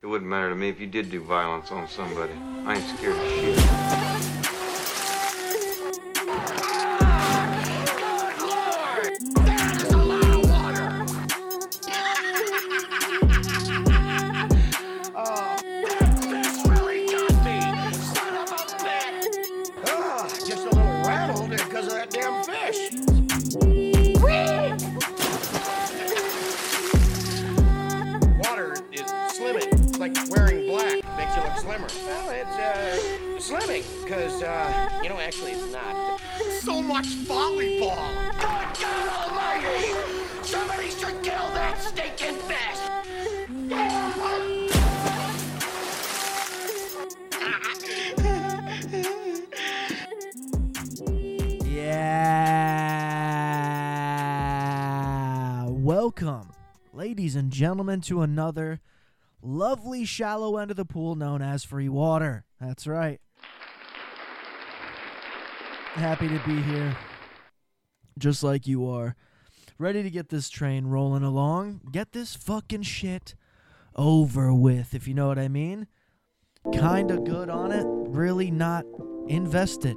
It wouldn't matter to me if you did do violence on somebody. I ain't scared of shit. So much volleyball. Good God Almighty! Somebody should kill that stinking fish. Yeah. Welcome, ladies and gentlemen, to another lovely shallow end of the pool known as free water. That's right. Happy to be here, just like you are. Ready to get this train rolling along. Get this fucking shit over with, if you know what I mean. Kinda good on it, really not invested.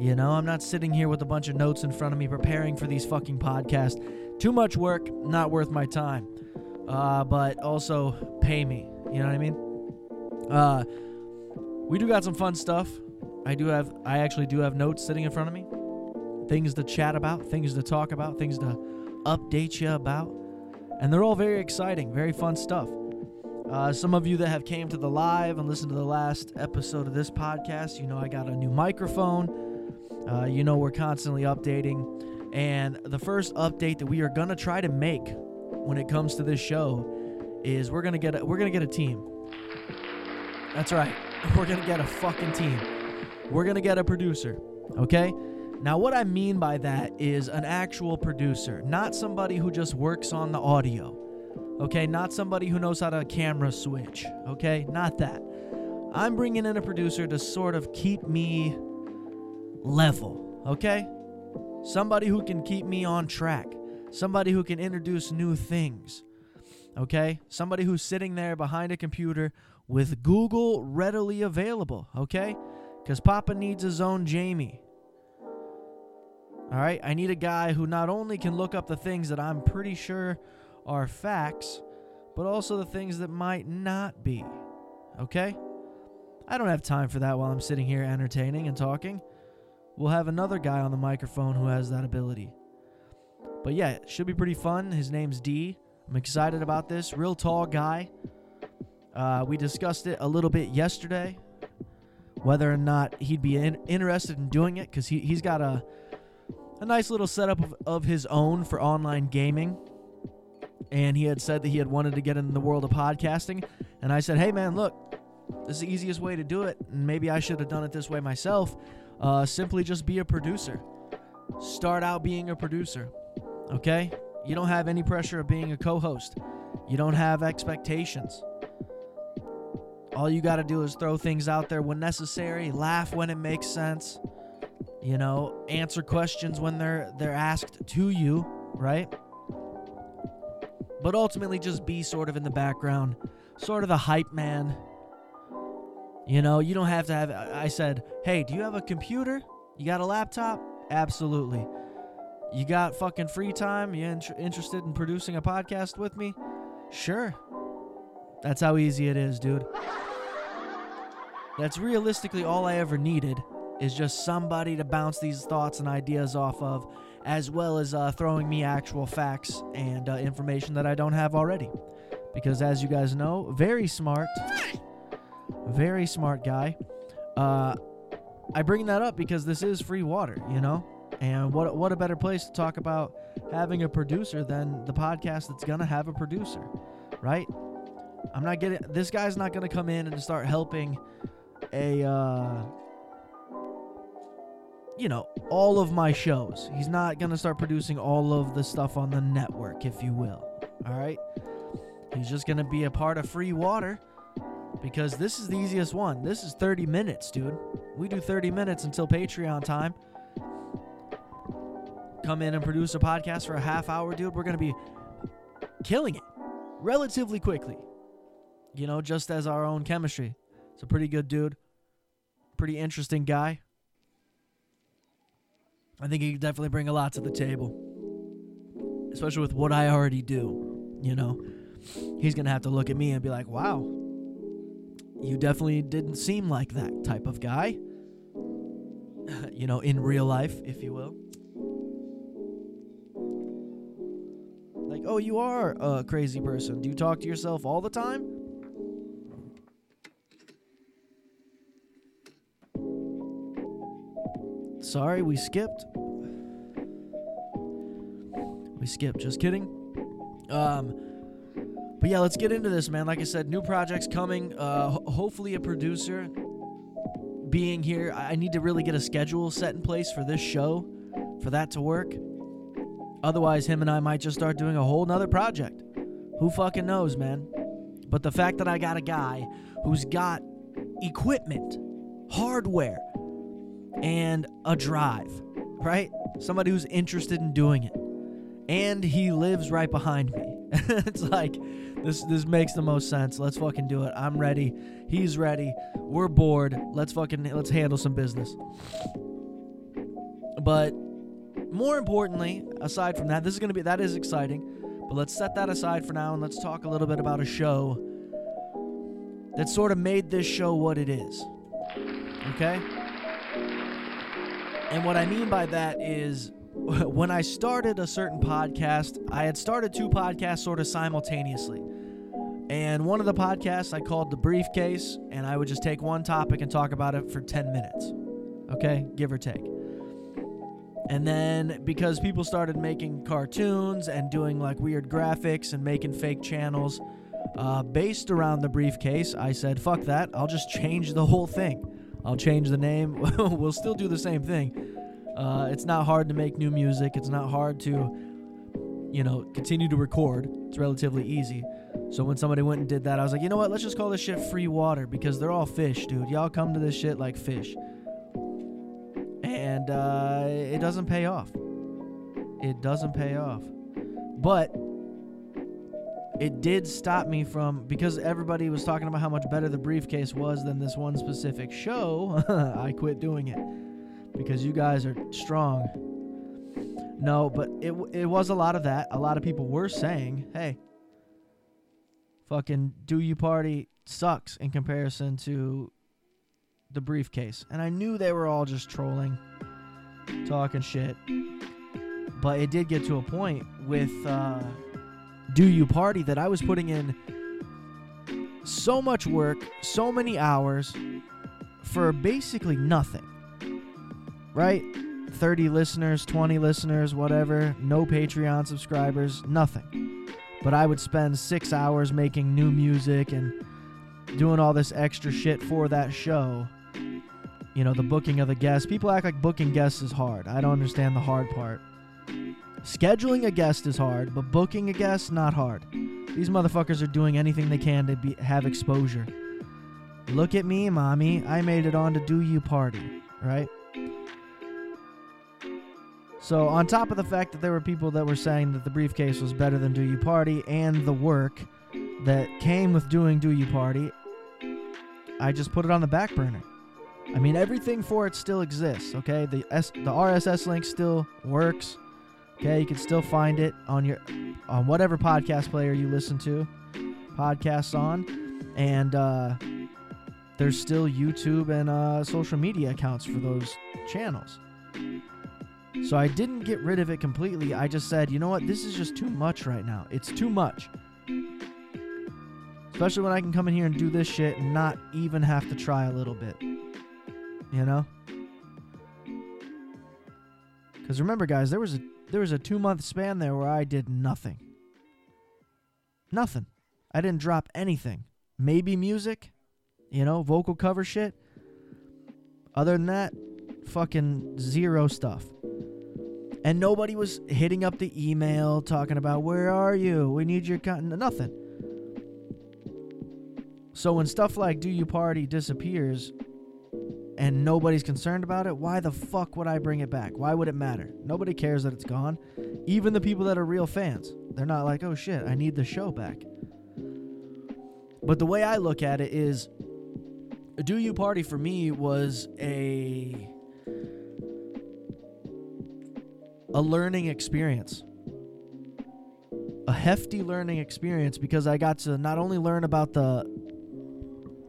You know, I'm not sitting here with a bunch of notes in front of me preparing for these fucking podcasts. Too much work, not worth my time. Uh, but also pay me. You know what I mean? Uh, we do got some fun stuff. I do have, I actually do have notes sitting in front of me. Things to chat about, things to talk about, things to update you about. And they're all very exciting, very fun stuff. Uh, some of you that have came to the live and listened to the last episode of this podcast, you know I got a new microphone. Uh, you know we're constantly updating, and the first update that we are gonna try to make when it comes to this show is we're gonna get a, we're gonna get a team. That's right, we're gonna get a fucking team. We're gonna get a producer. Okay. Now, what I mean by that is an actual producer, not somebody who just works on the audio. Okay, not somebody who knows how to camera switch. Okay, not that. I'm bringing in a producer to sort of keep me level. Okay, somebody who can keep me on track. Somebody who can introduce new things. Okay, somebody who's sitting there behind a computer with Google readily available. Okay, because Papa needs his own Jamie. All right, I need a guy who not only can look up the things that I'm pretty sure are facts, but also the things that might not be. Okay? I don't have time for that while I'm sitting here entertaining and talking. We'll have another guy on the microphone who has that ability. But yeah, it should be pretty fun. His name's D. I'm excited about this. Real tall guy. Uh, we discussed it a little bit yesterday, whether or not he'd be in- interested in doing it, because he, he's got a, a nice little setup of, of his own for online gaming and he had said that he had wanted to get in the world of podcasting. And I said, hey, man, look, this is the easiest way to do it. And maybe I should have done it this way myself. Uh, simply just be a producer. Start out being a producer. Okay? You don't have any pressure of being a co host, you don't have expectations. All you got to do is throw things out there when necessary, laugh when it makes sense, you know, answer questions when they're they're asked to you, right? but ultimately just be sort of in the background, sort of the hype man. You know, you don't have to have. I said, hey, do you have a computer? You got a laptop? Absolutely. You got fucking free time? You int- interested in producing a podcast with me? Sure. That's how easy it is, dude. That's realistically all I ever needed is just somebody to bounce these thoughts and ideas off of, as well as uh, throwing me actual facts and uh, information that I don't have already. Because as you guys know, very smart, very smart guy. Uh, I bring that up because this is free water, you know? And what, what a better place to talk about having a producer than the podcast that's going to have a producer, right? I'm not getting, this guy's not to come in and start helping a, uh, you know, all of my shows. He's not going to start producing all of the stuff on the network, if you will. All right? He's just going to be a part of free water because this is the easiest one. This is 30 minutes, dude. We do 30 minutes until Patreon time. Come in and produce a podcast for a half hour, dude. We're going to be killing it relatively quickly. You know, just as our own chemistry. It's a pretty good dude, pretty interesting guy. I think he could definitely bring a lot to the table, especially with what I already do. You know, he's gonna have to look at me and be like, "Wow, you definitely didn't seem like that type of guy." you know, in real life, if you will. Like, oh, you are a crazy person. Do you talk to yourself all the time? Sorry, we skipped. We skipped. Just kidding. Um, but yeah, let's get into this, man. Like I said, new projects coming. Uh, ho- hopefully, a producer being here. I I need to really get a schedule set in place for this show, for that to work. Otherwise, him and I might just start doing a whole nother project. Who fucking knows, man? But the fact that I got a guy who's got equipment, hardware, and a drive, right? Somebody who's interested in doing it. And he lives right behind me. it's like this this makes the most sense. Let's fucking do it. I'm ready. He's ready. We're bored. Let's fucking let's handle some business. But more importantly, aside from that, this is going to be that is exciting. But let's set that aside for now and let's talk a little bit about a show that sort of made this show what it is. Okay? And what I mean by that is when I started a certain podcast, I had started two podcasts sort of simultaneously. And one of the podcasts I called The Briefcase, and I would just take one topic and talk about it for 10 minutes. Okay? Give or take. And then because people started making cartoons and doing like weird graphics and making fake channels uh, based around the briefcase, I said, fuck that. I'll just change the whole thing. I'll change the name. we'll still do the same thing. Uh, it's not hard to make new music. It's not hard to, you know, continue to record. It's relatively easy. So when somebody went and did that, I was like, you know what? Let's just call this shit free water because they're all fish, dude. Y'all come to this shit like fish. And uh, it doesn't pay off. It doesn't pay off. But it did stop me from because everybody was talking about how much better the briefcase was than this one specific show. I quit doing it because you guys are strong. No, but it it was a lot of that. A lot of people were saying, "Hey, fucking do you party sucks in comparison to the briefcase." And I knew they were all just trolling, talking shit. But it did get to a point with uh, do you party that I was putting in so much work, so many hours for basically nothing. Right? 30 listeners, 20 listeners, whatever, no Patreon subscribers, nothing. But I would spend 6 hours making new music and doing all this extra shit for that show. You know, the booking of the guests. People act like booking guests is hard. I don't understand the hard part. Scheduling a guest is hard, but booking a guest not hard. These motherfuckers are doing anything they can to be, have exposure. Look at me, mommy. I made it on to Do You Party, right? So, on top of the fact that there were people that were saying that the briefcase was better than Do You Party and the work that came with doing Do You Party, I just put it on the back burner. I mean, everything for it still exists, okay? The S- the RSS link still works. Okay, you can still find it on your on whatever podcast player you listen to podcasts on, and uh, there's still YouTube and uh, social media accounts for those channels. So I didn't get rid of it completely. I just said, you know what, this is just too much right now. It's too much. Especially when I can come in here and do this shit and not even have to try a little bit. You know? Because remember, guys, there was a there was a two month span there where I did nothing. Nothing. I didn't drop anything. Maybe music, you know, vocal cover shit. Other than that, fucking zero stuff. And nobody was hitting up the email talking about where are you? We need your content. Nothing. So when stuff like Do You Party disappears and nobody's concerned about it, why the fuck would I bring it back? Why would it matter? Nobody cares that it's gone. Even the people that are real fans. They're not like, oh shit, I need the show back. But the way I look at it is do you party for me was a a learning experience. A hefty learning experience because I got to not only learn about the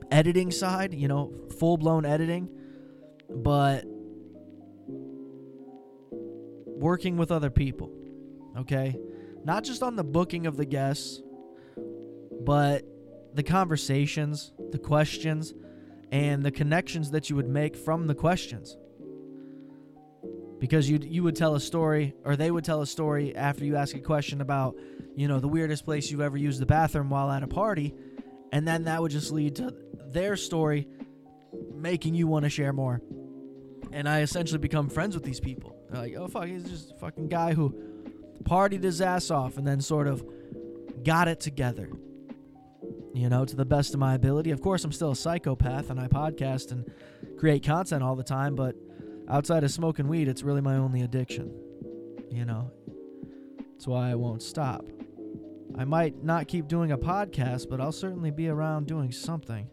editing side, you know, full blown editing, but working with other people. Okay? Not just on the booking of the guests, but the conversations, the questions, and the connections that you would make from the questions. Because you you would tell a story, or they would tell a story after you ask a question about, you know, the weirdest place you've ever used the bathroom while at a party, and then that would just lead to their story, making you want to share more. And I essentially become friends with these people. They're like, oh fuck, he's just a fucking guy who partied his ass off and then sort of got it together you know, to the best of my ability. Of course, I'm still a psychopath and I podcast and create content all the time, but outside of smoking weed, it's really my only addiction. You know, that's why I won't stop. I might not keep doing a podcast, but I'll certainly be around doing something.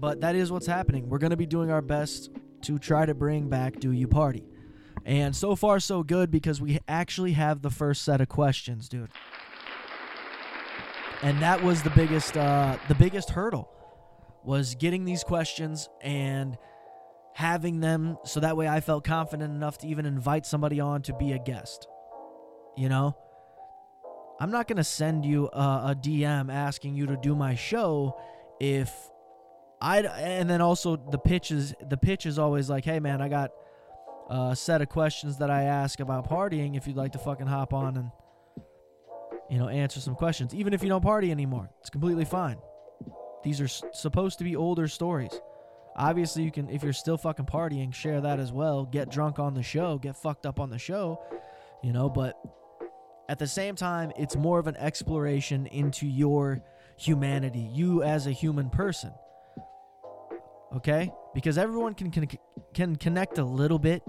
But that is what's happening. We're going to be doing our best to try to bring back Do You Party. And so far, so good because we actually have the first set of questions, dude and that was the biggest uh, the biggest hurdle was getting these questions and having them so that way I felt confident enough to even invite somebody on to be a guest. You know, I'm not gonna send you a, a DM asking you to do my show if I and then also the pitch is the pitch is always like, hey man, I got a set of questions that I ask about partying. If you'd like to fucking hop on and you know, answer some questions. Even if you don't party anymore, it's completely fine. These are s- supposed to be older stories. Obviously, you can, if you're still fucking partying, share that as well. Get drunk on the show, get fucked up on the show, you know, but at the same time, it's more of an exploration into your humanity, you as a human person. Okay? Because everyone can, can, can connect a little bit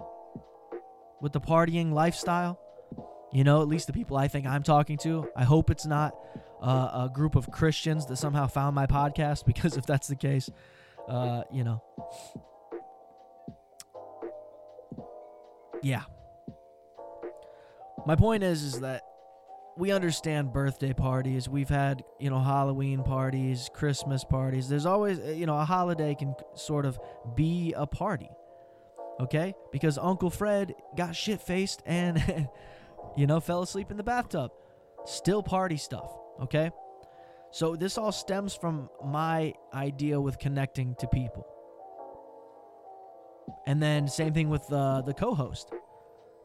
with the partying lifestyle you know, at least the people I think I'm talking to. I hope it's not uh, a group of Christians that somehow found my podcast, because if that's the case, uh, you know. Yeah. My point is, is that we understand birthday parties. We've had, you know, Halloween parties, Christmas parties. There's always, you know, a holiday can sort of be a party. Okay? Because Uncle Fred got shit faced and you know, fell asleep in the bathtub. Still party stuff, okay? So this all stems from my idea with connecting to people. And then same thing with uh, the co-host.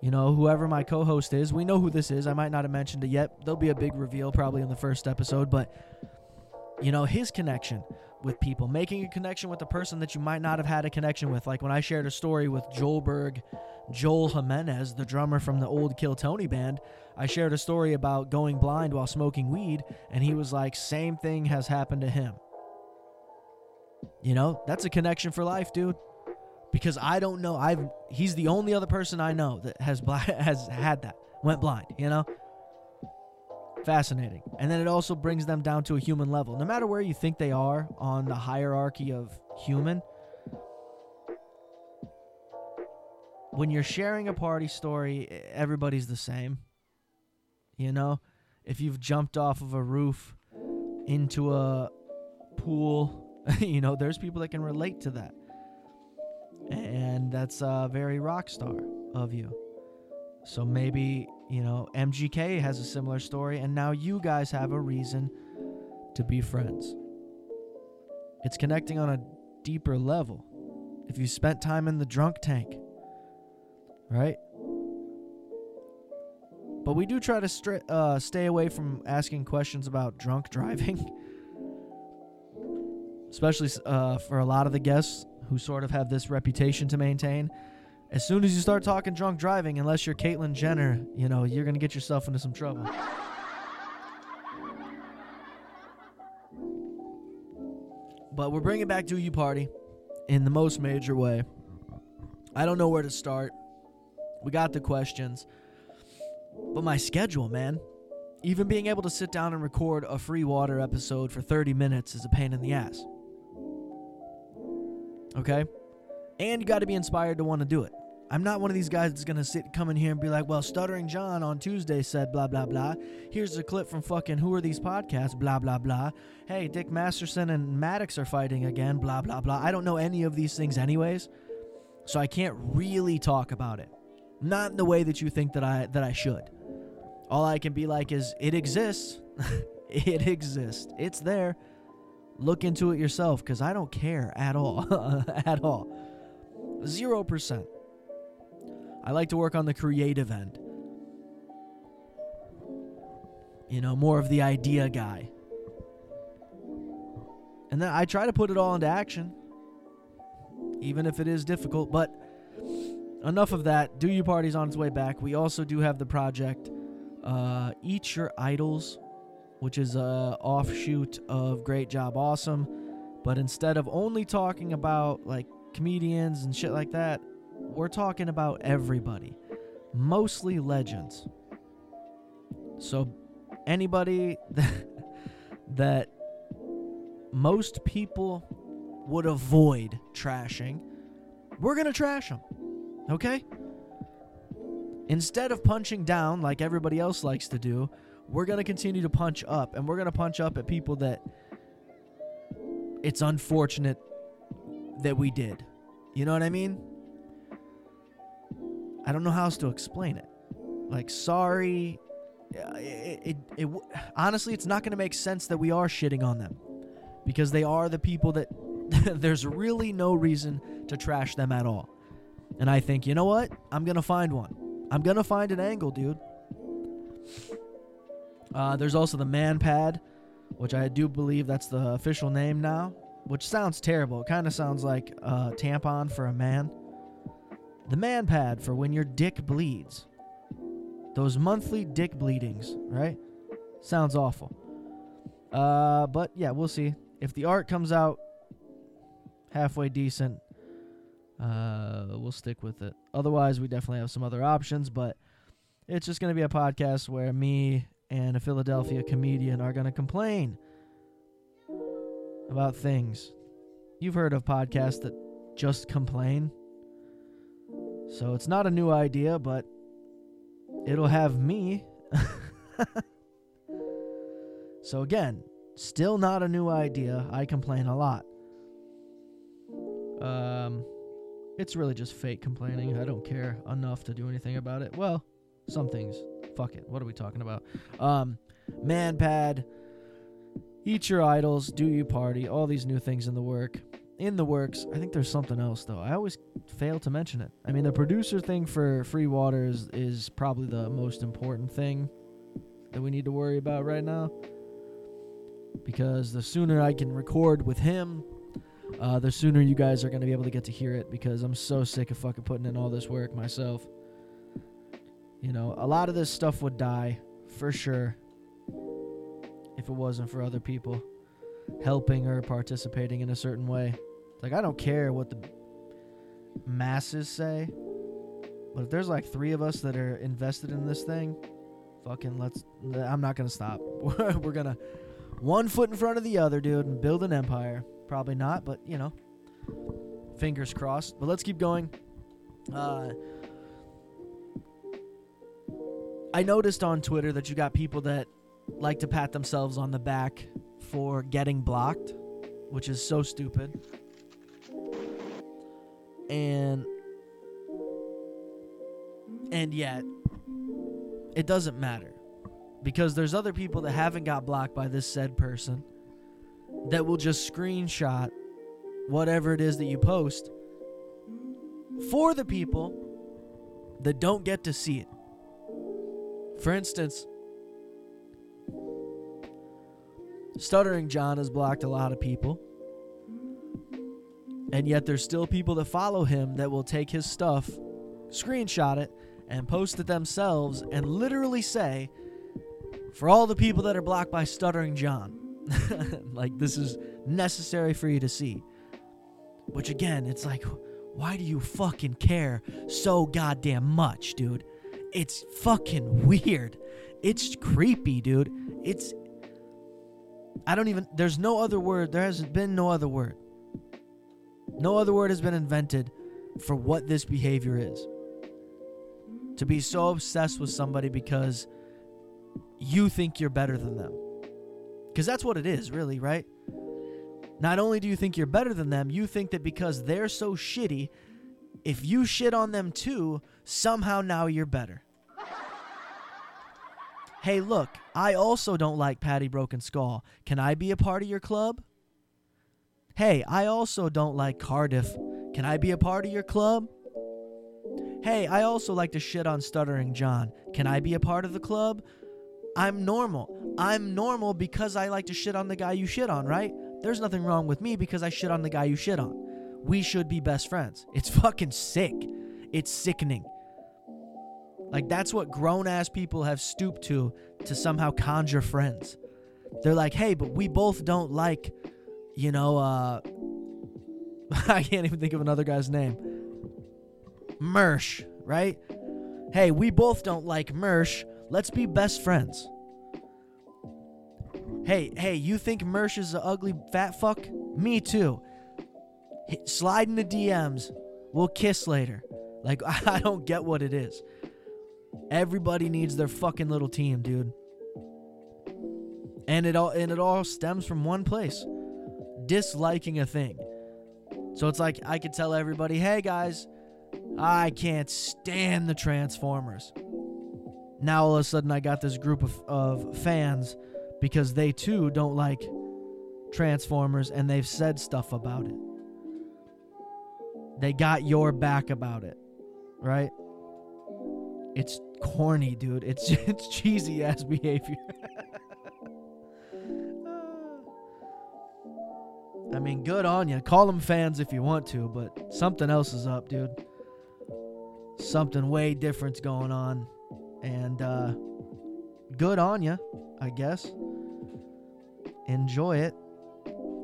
You know, whoever my co-host is, we know who this is. I might not have mentioned it yet. There'll be a big reveal probably in the first episode, but you know, his connection with people, making a connection with a person that you might not have had a connection with. Like when I shared a story with Joel Berg Joel Jimenez, the drummer from the old Kill Tony band, I shared a story about going blind while smoking weed, and he was like, same thing has happened to him. You know, that's a connection for life, dude. Because I don't know, I've he's the only other person I know that has has had that, went blind, you know? Fascinating. And then it also brings them down to a human level. No matter where you think they are on the hierarchy of human, when you're sharing a party story, everybody's the same. You know, if you've jumped off of a roof into a pool, you know, there's people that can relate to that. And that's uh, very rock star of you. So maybe, you know, MGK has a similar story, and now you guys have a reason to be friends. It's connecting on a deeper level. If you spent time in the drunk tank, right? But we do try to stri- uh, stay away from asking questions about drunk driving, especially uh, for a lot of the guests who sort of have this reputation to maintain. As soon as you start talking drunk driving, unless you're Caitlyn Jenner, you know, you're going to get yourself into some trouble. But we're bringing back Do You Party in the most major way. I don't know where to start. We got the questions. But my schedule, man. even being able to sit down and record a free water episode for 30 minutes is a pain in the ass. Okay? And you got to be inspired to want to do it. I'm not one of these guys that's to sit come in here and be like, "Well, Stuttering John on Tuesday said blah blah blah. Here's a clip from fucking who are these podcasts blah blah blah. Hey, Dick Masterson and Maddox are fighting again blah blah blah." I don't know any of these things anyways. So I can't really talk about it. Not in the way that you think that I that I should. All I can be like is it exists. it exists. It's there. Look into it yourself cuz I don't care at all. at all. 0%. I like to work on the creative end. You know, more of the idea guy. And then I try to put it all into action, even if it is difficult. But enough of that. Do You Party's on its way back. We also do have the project uh, Eat Your Idols, which is a offshoot of Great Job Awesome. But instead of only talking about like comedians and shit like that, we're talking about everybody, mostly legends. So, anybody that, that most people would avoid trashing, we're going to trash them. Okay? Instead of punching down like everybody else likes to do, we're going to continue to punch up. And we're going to punch up at people that it's unfortunate that we did. You know what I mean? I don't know how else to explain it. Like, sorry. It, it, it, honestly, it's not going to make sense that we are shitting on them because they are the people that there's really no reason to trash them at all. And I think, you know what? I'm going to find one. I'm going to find an angle, dude. Uh, there's also the man pad, which I do believe that's the official name now, which sounds terrible. It kind of sounds like a tampon for a man. The man pad for when your dick bleeds. Those monthly dick bleedings, right? Sounds awful. Uh, but yeah, we'll see. If the art comes out halfway decent, uh, we'll stick with it. Otherwise, we definitely have some other options, but it's just going to be a podcast where me and a Philadelphia comedian are going to complain about things. You've heard of podcasts that just complain. So it's not a new idea, but it'll have me. so again, still not a new idea. I complain a lot. Um it's really just fake complaining. I don't care enough to do anything about it. Well, some things. Fuck it. What are we talking about? Um man pad eat your idols, do you party, all these new things in the work in the works. I think there's something else though. I always fail to mention it. I mean, the producer thing for Free Waters is probably the most important thing that we need to worry about right now. Because the sooner I can record with him, uh, the sooner you guys are going to be able to get to hear it. Because I'm so sick of fucking putting in all this work myself. You know, a lot of this stuff would die for sure if it wasn't for other people helping or participating in a certain way. Like I don't care what the masses say, but if there's like three of us that are invested in this thing, fucking let's. I'm not gonna stop. We're gonna one foot in front of the other, dude, and build an empire. Probably not, but you know, fingers crossed. But let's keep going. Uh, I noticed on Twitter that you got people that like to pat themselves on the back for getting blocked, which is so stupid. And and yet it doesn't matter because there's other people that haven't got blocked by this said person that will just screenshot whatever it is that you post for the people that don't get to see it. For instance, Stuttering John has blocked a lot of people. And yet there's still people that follow him that will take his stuff, screenshot it, and post it themselves and literally say, for all the people that are blocked by Stuttering John, like this is necessary for you to see. Which again, it's like, why do you fucking care so goddamn much, dude? It's fucking weird. It's creepy, dude. It's I don't even there's no other word. There hasn't been no other word. No other word has been invented for what this behavior is. To be so obsessed with somebody because you think you're better than them. Because that's what it is, really, right? Not only do you think you're better than them, you think that because they're so shitty, if you shit on them too, somehow now you're better. Hey, look, I also don't like Patty Broken Skull. Can I be a part of your club? Hey, I also don't like Cardiff. Can I be a part of your club? Hey, I also like to shit on Stuttering John. Can I be a part of the club? I'm normal. I'm normal because I like to shit on the guy you shit on, right? There's nothing wrong with me because I shit on the guy you shit on. We should be best friends. It's fucking sick. It's sickening. Like, that's what grown ass people have stooped to to somehow conjure friends. They're like, hey, but we both don't like, you know, uh, I can't even think of another guy's name. Mersh, right? Hey, we both don't like Mersh. Let's be best friends. Hey, hey, you think Mersh is an ugly fat fuck? Me too. Slide in the DMs. We'll kiss later. Like, I don't get what it is. Everybody needs their fucking little team, dude. And it all and it all stems from one place. Disliking a thing. So it's like I could tell everybody, "Hey guys, I can't stand the Transformers." Now all of a sudden I got this group of, of fans because they too don't like Transformers and they've said stuff about it. They got your back about it, right? It's corny, dude. It's it's cheesy ass behavior. I mean, good on you. Call them fans if you want to, but something else is up, dude. Something way different's going on. And uh good on you, I guess. Enjoy it.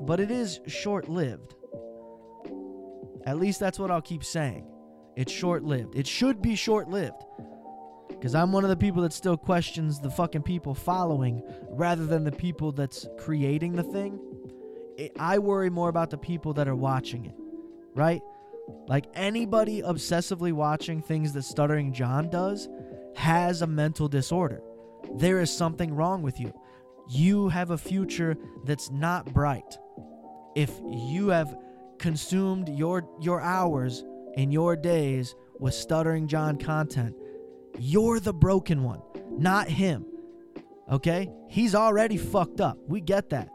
But it is short-lived. At least that's what I'll keep saying. It's short-lived. It should be short-lived. Because I'm one of the people that still questions the fucking people following rather than the people that's creating the thing. It, I worry more about the people that are watching it, right? Like anybody obsessively watching things that Stuttering John does has a mental disorder. There is something wrong with you. You have a future that's not bright. If you have consumed your your hours and your days with Stuttering John content, you're the broken one, not him. Okay? He's already fucked up. We get that.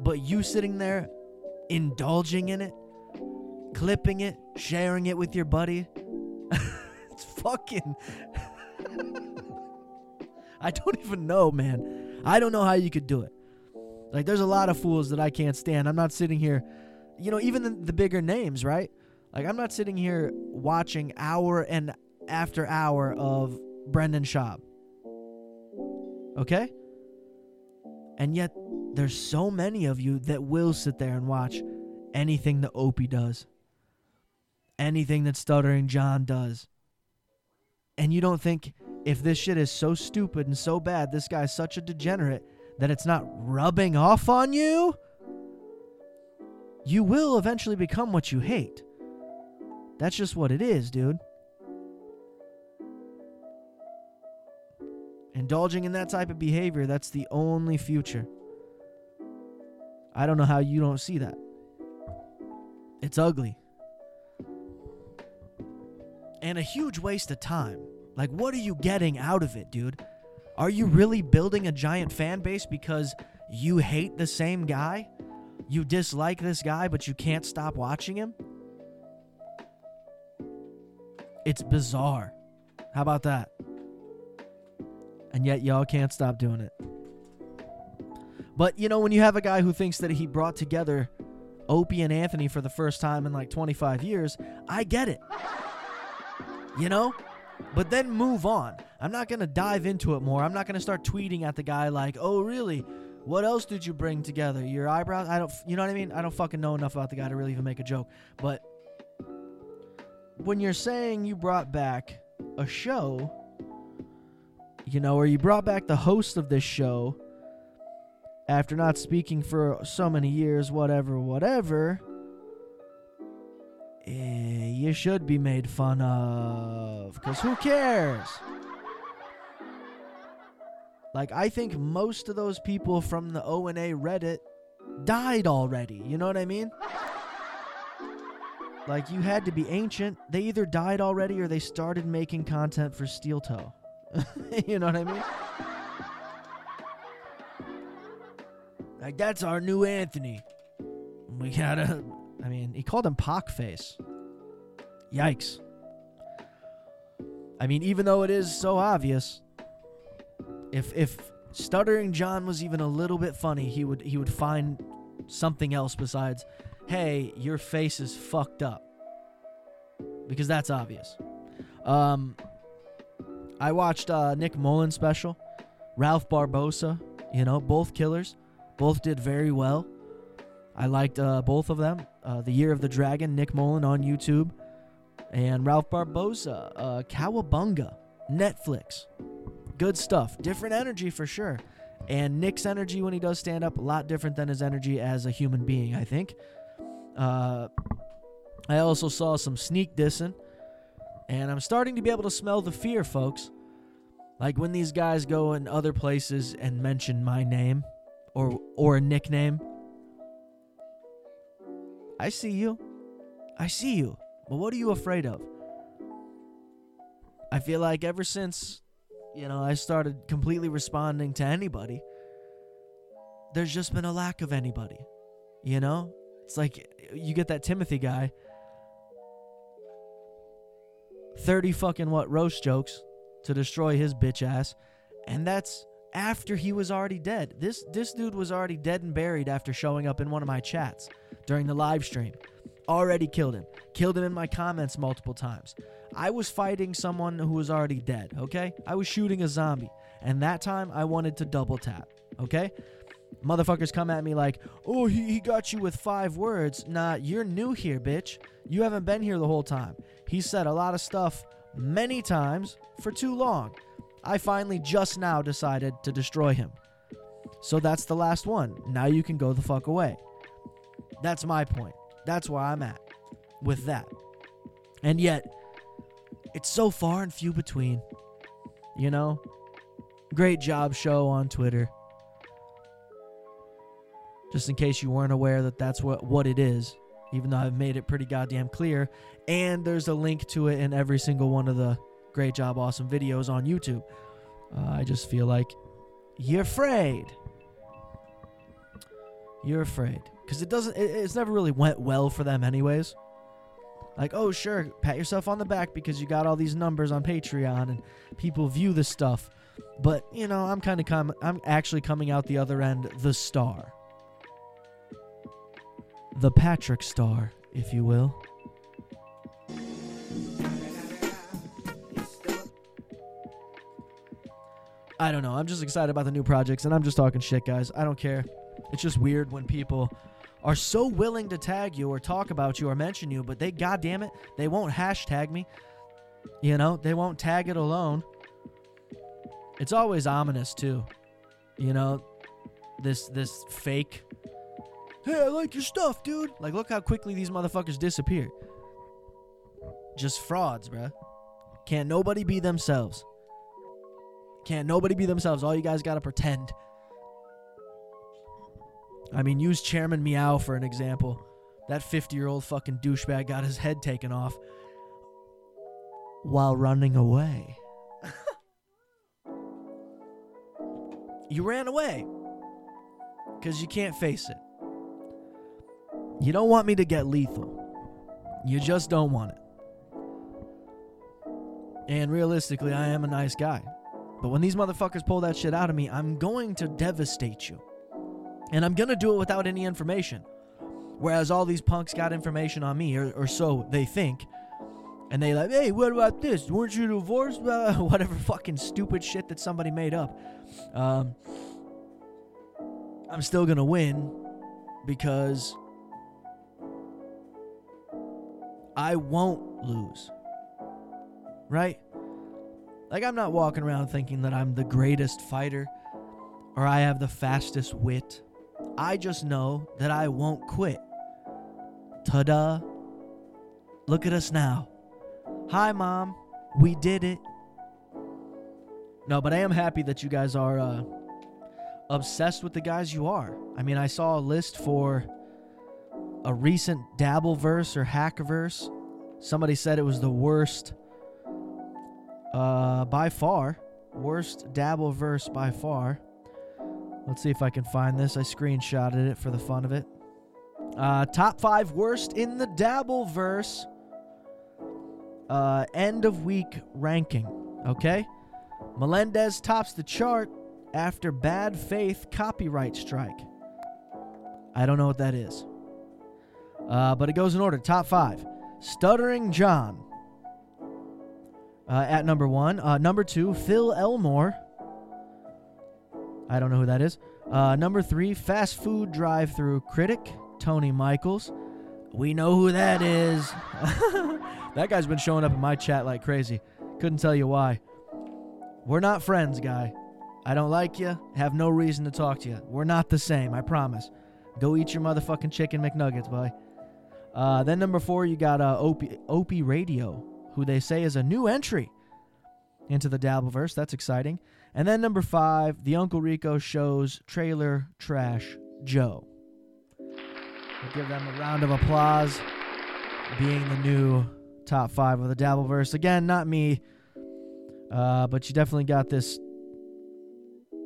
But you sitting there indulging in it, clipping it, sharing it with your buddy, it's fucking. I don't even know, man. I don't know how you could do it. Like, there's a lot of fools that I can't stand. I'm not sitting here, you know, even the, the bigger names, right? Like, I'm not sitting here watching hour and after hour of Brendan Schaub. Okay? And yet, there's so many of you that will sit there and watch anything that Opie does, anything that Stuttering John does. And you don't think if this shit is so stupid and so bad, this guy's such a degenerate, that it's not rubbing off on you? You will eventually become what you hate. That's just what it is, dude. Indulging in that type of behavior, that's the only future. I don't know how you don't see that. It's ugly. And a huge waste of time. Like, what are you getting out of it, dude? Are you really building a giant fan base because you hate the same guy? You dislike this guy, but you can't stop watching him? It's bizarre. How about that? And yet, y'all can't stop doing it. But, you know, when you have a guy who thinks that he brought together Opie and Anthony for the first time in like 25 years, I get it. You know? But then move on. I'm not going to dive into it more. I'm not going to start tweeting at the guy like, "Oh, really? What else did you bring together? Your eyebrows?" I don't you know what I mean? I don't fucking know enough about the guy to really even make a joke. But when you're saying you brought back a show you know, or you brought back the host of this show after not speaking for so many years, whatever, whatever, eh, you should be made fun of. Because who cares? Like, I think most of those people from the O and A Reddit died already. You know what I mean? Like, you had to be ancient. They either died already or they started making content for Steel Toe. you know what I mean? Like, that's our new Anthony. We gotta. I mean, he called him Pockface. Yikes. I mean, even though it is so obvious, if if stuttering John was even a little bit funny, he would he would find something else besides, "Hey, your face is fucked up," because that's obvious. Um, I watched uh, Nick Mullen special, Ralph Barbosa. You know, both killers, both did very well. I liked uh, both of them. Uh, the Year of the Dragon, Nick Mullen on YouTube, and Ralph Barbosa, uh, Cowabunga, Netflix. Good stuff. Different energy for sure. And Nick's energy when he does stand up, a lot different than his energy as a human being, I think. Uh, I also saw some sneak dissing, and I'm starting to be able to smell the fear, folks. Like when these guys go in other places and mention my name or or a nickname. I see you. I see you. But what are you afraid of? I feel like ever since you know, I started completely responding to anybody. There's just been a lack of anybody. You know? It's like you get that Timothy guy. 30 fucking what roast jokes to destroy his bitch ass. And that's after he was already dead. This this dude was already dead and buried after showing up in one of my chats during the live stream. Already killed him. Killed him in my comments multiple times. I was fighting someone who was already dead, okay? I was shooting a zombie. And that time I wanted to double tap, okay? Motherfuckers come at me like, oh, he, he got you with five words. Nah, you're new here, bitch. You haven't been here the whole time. He said a lot of stuff many times for too long. I finally just now decided to destroy him. So that's the last one. Now you can go the fuck away. That's my point. That's where I'm at with that. And yet, it's so far and few between. You know? Great job, show on Twitter. Just in case you weren't aware that that's what, what it is, even though I've made it pretty goddamn clear. And there's a link to it in every single one of the Great Job Awesome videos on YouTube. Uh, I just feel like you're afraid. You're afraid. Because it doesn't, it, it's never really went well for them, anyways. Like, oh, sure, pat yourself on the back because you got all these numbers on Patreon and people view this stuff. But, you know, I'm kind of com- I'm actually coming out the other end the star. The Patrick star, if you will. I don't know. I'm just excited about the new projects and I'm just talking shit, guys. I don't care. It's just weird when people are so willing to tag you or talk about you or mention you, but they, goddamn it, they won't hashtag me. You know, they won't tag it alone. It's always ominous too. You know, this this fake. Hey, I like your stuff, dude. Like, look how quickly these motherfuckers disappear. Just frauds, bruh. Can't nobody be themselves. Can't nobody be themselves. All you guys gotta pretend. I mean, use Chairman Meow for an example. That 50 year old fucking douchebag got his head taken off while running away. you ran away because you can't face it. You don't want me to get lethal. You just don't want it. And realistically, I am a nice guy. But when these motherfuckers pull that shit out of me, I'm going to devastate you. And I'm going to do it without any information. Whereas all these punks got information on me, or, or so they think. And they like, hey, what about this? Weren't you divorced? Uh, whatever fucking stupid shit that somebody made up. Um, I'm still going to win because I won't lose. Right? Like, I'm not walking around thinking that I'm the greatest fighter or I have the fastest wit. I just know that I won't quit. Ta da! Look at us now. Hi, Mom. We did it. No, but I am happy that you guys are uh, obsessed with the guys you are. I mean, I saw a list for a recent Dabbleverse or Hackerverse. Somebody said it was the worst, uh, by far, worst Dabbleverse by far. Let's see if I can find this. I screenshotted it for the fun of it. Uh, top five worst in the Dabbleverse. Uh, end of week ranking. Okay. Melendez tops the chart after bad faith copyright strike. I don't know what that is. Uh, but it goes in order. Top five Stuttering John uh, at number one. Uh, number two, Phil Elmore. I don't know who that is. Uh, number three, fast food drive through critic, Tony Michaels. We know who that is. that guy's been showing up in my chat like crazy. Couldn't tell you why. We're not friends, guy. I don't like you. Have no reason to talk to you. We're not the same, I promise. Go eat your motherfucking chicken McNuggets, boy. Uh, then number four, you got uh, Opie, Opie Radio, who they say is a new entry into the Dabbleverse. That's exciting. And then number five, the Uncle Rico shows trailer trash Joe. We'll give them a round of applause, being the new top five of the Dabbleverse. Again, not me, uh, but you definitely got this.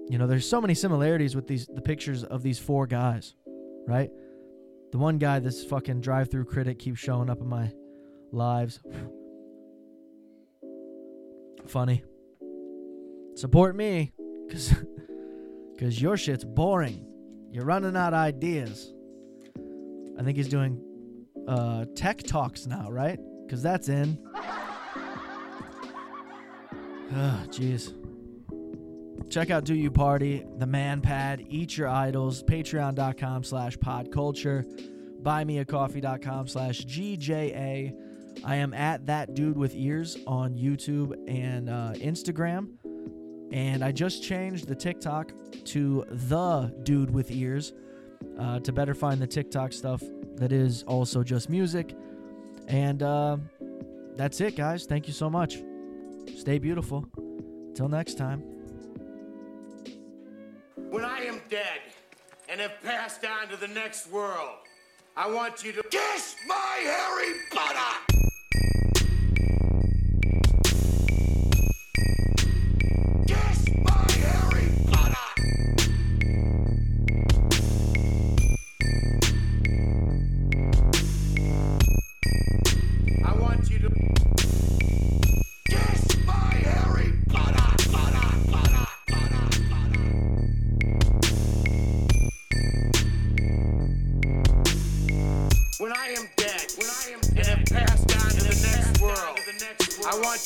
You know, there's so many similarities with these the pictures of these four guys, right? The one guy, this fucking drive-through critic, keeps showing up in my lives. Funny. Support me, cause, cause your shit's boring. You're running out of ideas. I think he's doing uh, tech talks now, right? Cause that's in. Ah, jeez. Check out Do You Party, The Man Pad, Eat Your Idols, patreon.com slash podculture, buymeacoffee.com slash GJA. I am at That Dude With Ears on YouTube and uh, Instagram. And I just changed the TikTok to The Dude With Ears uh, to better find the TikTok stuff that is also just music. And uh, that's it, guys. Thank you so much. Stay beautiful. Till next time. And have passed on to the next world, I want you to kiss my hairy butter!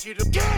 You to kiss